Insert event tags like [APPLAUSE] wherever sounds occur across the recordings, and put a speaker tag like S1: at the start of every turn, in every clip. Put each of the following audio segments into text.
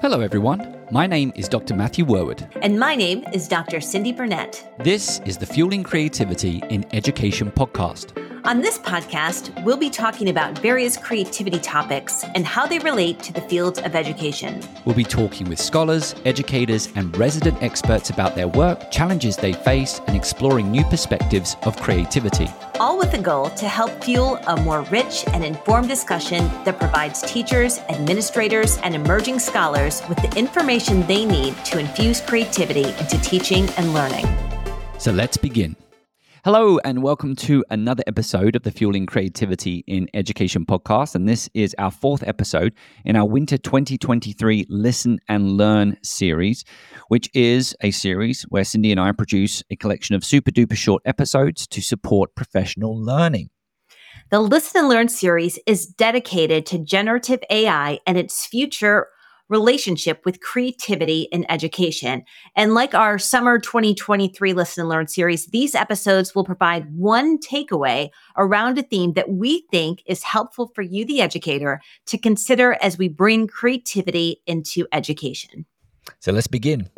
S1: Hello, everyone. My name is Dr. Matthew Worwood.
S2: And my name is Dr. Cyndi Burnett.
S1: This is the Fueling Creativity in Education podcast.
S2: On this podcast, we'll be talking about various creativity topics and how they relate to the field of education.
S1: We'll be talking with scholars, educators, and resident experts about their work, challenges they face, and exploring new perspectives of creativity.
S2: All with the goal to help fuel a more rich and informed discussion that provides teachers, administrators, and emerging scholars with the information they need to infuse creativity into teaching and learning.
S1: So let's begin. Hello, and welcome to another episode of the Fueling Creativity in Education podcast. And this is our fourth episode in our Winter 2023 Listen and Learn series, which is a series where Cyndi and I produce a collection of super duper short episodes to support professional learning.
S2: The Listen and Learn series is dedicated to generative AI and its future relationship with creativity in education. And like our summer 2023 Listen and Learn series, these episodes will provide one takeaway around a theme that we think is helpful for you, the educator, to consider as we bring creativity into education.
S1: So let's begin.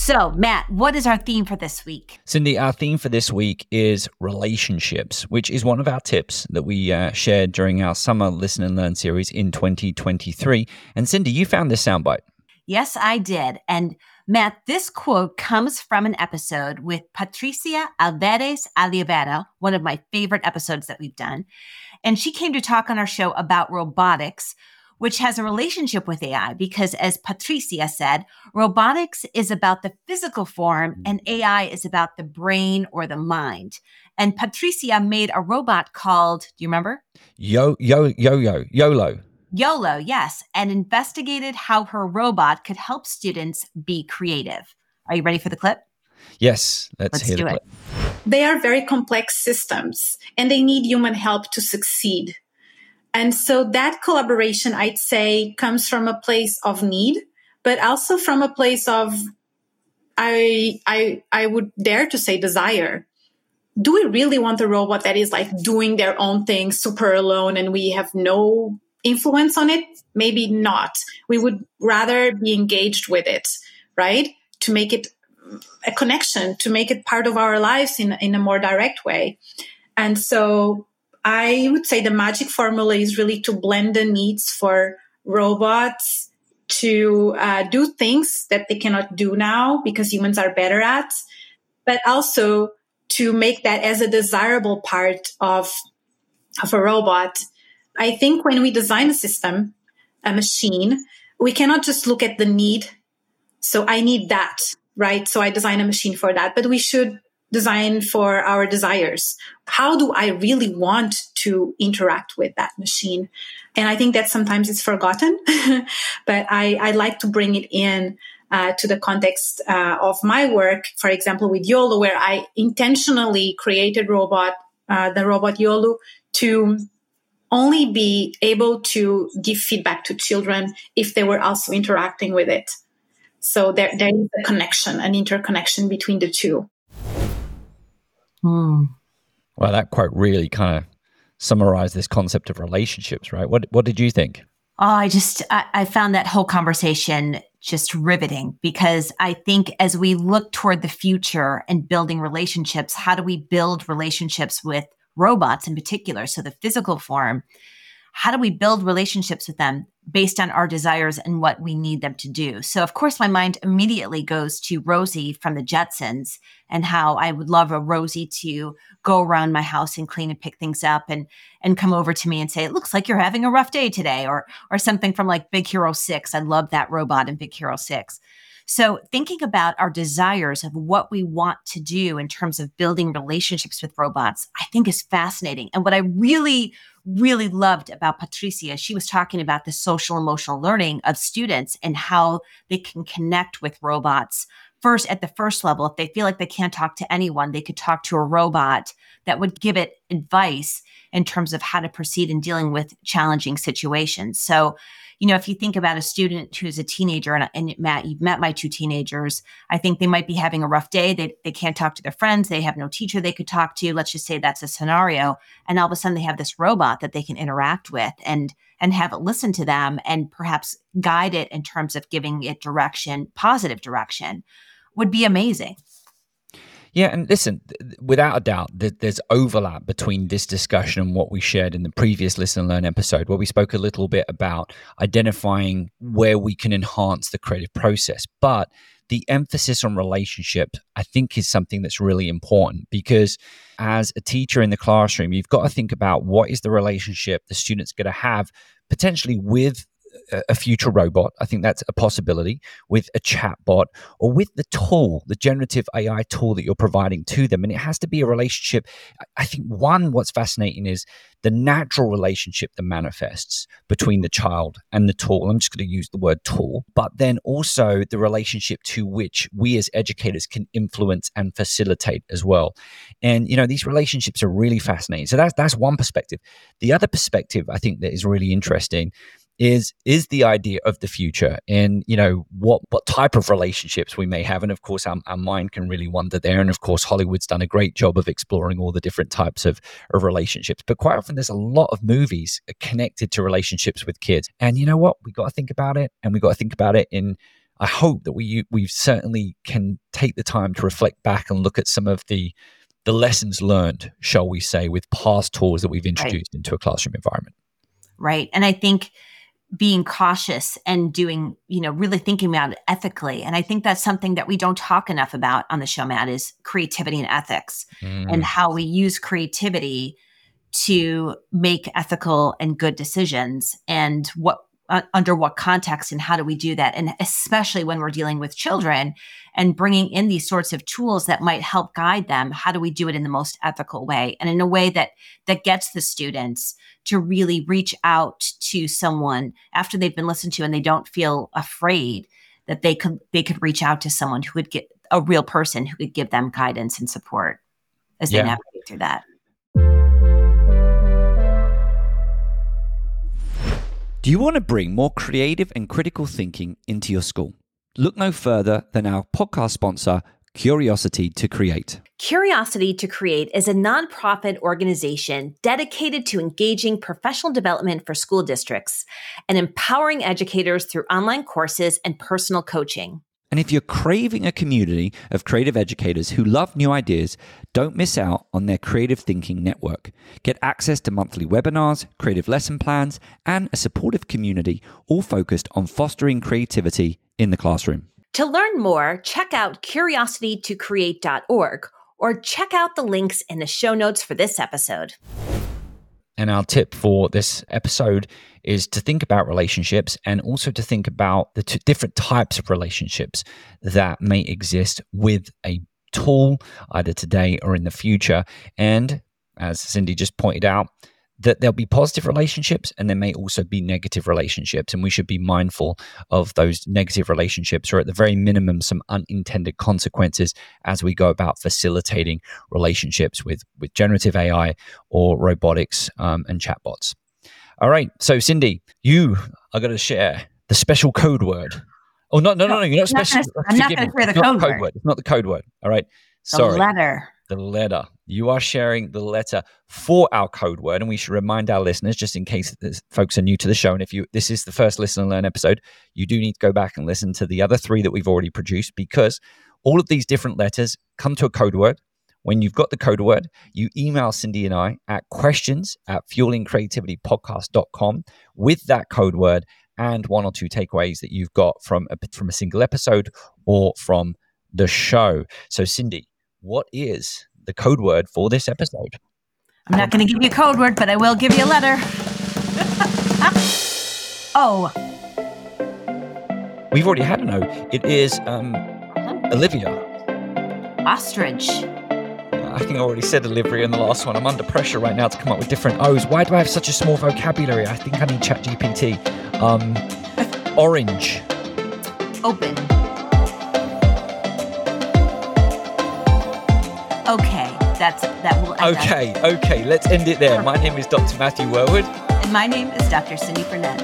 S2: So, Matt, what is our theme for this week?
S1: Cyndi, our theme for this week is relationships, which is one of our tips that we uh, shared during our summer Listen and Learn series in 2023. And Cyndi, you found this soundbite.
S2: Yes, I did. And Matt, this quote comes from an episode with Patricia Alvarez Aliaga, one of my favorite episodes that we've done. And she came to talk on our show about robotics, which has a relationship with AI because, as Patricia said, robotics is about the physical form and mm-hmm. AI is about the brain or the mind. And Patricia made a robot called, do you remember?
S1: Yo, yo, yo, yo, YOLO.
S2: YOLO, yes, and investigated how her robot could help students be creative. Are you ready for the clip?
S1: Yes, let's,
S2: Let's
S1: hear
S2: do
S1: the
S2: it.
S3: they are very complex systems and they need human help to succeed. And so that collaboration, I'd say, comes from a place of need, but also from a place of, I, I, I would dare to say desire. Do we really want a robot that is like doing their own thing super alone and we have no influence on it? Maybe not. We would rather be engaged with it, right? To make it a connection, to make it part of our lives in, in a more direct way. And so I would say the magic formula is really to blend the needs for robots to uh, do things that they cannot do now because humans are better at, but also to make that as a desirable part of, of a robot. I think when we design a system, a machine, we cannot just look at the need. So I need that, right? So I design a machine for that, but we should design for our desires. How do I really want to interact with that machine? And I think that sometimes it's forgotten, [LAUGHS] but I, I like to bring it in uh, to the context uh, of my work, for example, with YOLO, where I intentionally created robot, uh, the robot YOLO to only be able to give feedback to children if they were also interacting with it. So there, there is a connection, an interconnection between the two.
S2: Hmm.
S1: Well, that quote really kind of summarized this concept of relationships, right? What What did you think?
S2: Oh, I just, I, I found that whole conversation just riveting because I think as we look toward the future and building relationships, how do we build relationships with robots in particular? So the physical form, how do we build relationships with them based on our desires and what we need them to do? So, of course, my mind immediately goes to Rosie from the Jetsons and how I would love a Rosie to go around my house and clean and pick things up and and come over to me and say, "It looks like you're having a rough day today," or or something from like Big Hero Six. I love that robot in Big Hero Six. So, thinking about our desires of what we want to do in terms of building relationships with robots, I think is fascinating. And what I really, really loved about Patricia, she was talking about the social emotional learning of students and how they can connect with robots. First, at the first level, if they feel like they can't talk to anyone, they could talk to a robot that would give it advice in terms of how to proceed in dealing with challenging situations. So, you know, if you think about a student who's a teenager, and, and Matt, you've met my two teenagers, I think they might be having a rough day. They, they can't talk to their friends. They have no teacher they could talk to. Let's just say that's a scenario. And all of a sudden they have this robot that they can interact with and and have it listen to them and perhaps guide it in terms of giving it direction, positive direction, would be amazing.
S1: Yeah, and listen, without a doubt, there's overlap between this discussion and what we shared in the previous Listen and Learn episode, where we spoke a little bit about identifying where we can enhance the creative process. But the emphasis on relationship, I think, is something that's really important because as a teacher in the classroom, you've got to think about what is the relationship the student's going to have potentially with a future robot. I think that's a possibility with a chatbot or with the tool, the generative AI tool that you're providing to them. And it has to be a relationship. I think one, what's fascinating is the natural relationship that manifests between the child and the tool. I'm just going to use the word tool, but then also the relationship to which we as educators can influence and facilitate as well. And you know, these relationships are really fascinating. So that's that's one perspective. The other perspective I think that is really interesting is is the idea of the future and you know what what type of relationships we may have. And of course our, our mind can really wander there. And of course hollywood's done a great job of exploring all the different types of, of relationships. But quite often there's a lot of movies connected to relationships with kids. And you know what? We got to think about it and we got to think about it in i hope that we we certainly can take the time to reflect back and look at some of the the lessons learned shall we say with past tools that we've introduced right. into a classroom environment.
S2: Right. And i think being cautious and doing, you know, really thinking about it ethically. And I think that's something that we don't talk enough about on the show, Matt, is creativity and ethics mm. and how we use creativity to make ethical and good decisions and what uh, under what context and how do we do that and especially when we're dealing with children and bringing in these sorts of tools that might help guide them how do we do it in the most ethical way and in a way that that gets the students to really reach out to someone after they've been listened to and they don't feel afraid that they could they could reach out to someone who would get a real person who could give them guidance and support as yeah. they navigate through that.
S1: Do you want to bring more creative and critical thinking into your school? Look no further than our podcast sponsor, Curiosity to Create.
S2: Curiosity to Create is a nonprofit organization dedicated to engaging professional development for school districts and empowering educators through online courses and personal coaching.
S1: And if you're craving a community of creative educators who love new ideas, don't miss out on their Creative Thinking Network. Get access to monthly webinars, creative lesson plans, and a supportive community, all focused on fostering creativity in the classroom.
S2: To learn more, check out curiositytocreate.org or check out the links in the show notes for this episode.
S1: And our tip for this episode is to think about relationships and also to think about the different types of relationships that may exist with a tool, either today or in the future. And as Cyndi just pointed out, that there'll be positive relationships and there may also be negative relationships. And we should be mindful of those negative relationships or at the very minimum some unintended consequences as we go about facilitating relationships with with generative ai or robotics um, and chatbots. All right. So Cyndi you are going to share the special code word. Oh no no no no, you're not special.
S2: I'm not going to share the code,
S1: code word. word. it's not the code word. All right. Sorry.
S2: the letter
S1: the letter. You are sharing the letter for our code word, and we should remind our listeners, just in case folks are new to the show, and if you this is the first listen and learn episode, you do need to go back and listen to the other three that we've already produced because all of these different letters come to a code word. When you've got the code word, you email Cyndi and I at questions at fuelingcreativitypodcast.com with that code word and one or two takeaways that you've got from a, from a single episode or from the show. So, Cyndi, what is the code word for this episode?
S2: I'm not going to give you a code word, but I will give you a letter. [LAUGHS] oh.
S1: We've already had an O. It is um, uh-huh. Olivia.
S2: Ostrich.
S1: I think I already said Olivia in the last one. I'm under pressure right now to come up with different O's. Why do I have such a small vocabulary? I think I need ChatGPT. Um, [LAUGHS] orange.
S2: Open. That's that will
S1: okay, okay, let's end it there. My name is Dr. Matthew Worwood.
S4: And my name is Dr. Cyndi Burnett.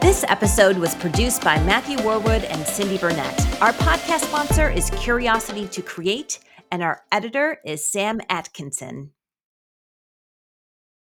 S2: This episode was produced by Matthew Worwood and Cyndi Burnett. Our podcast sponsor is Curiosity to Create, and our editor is Sam Atkinson.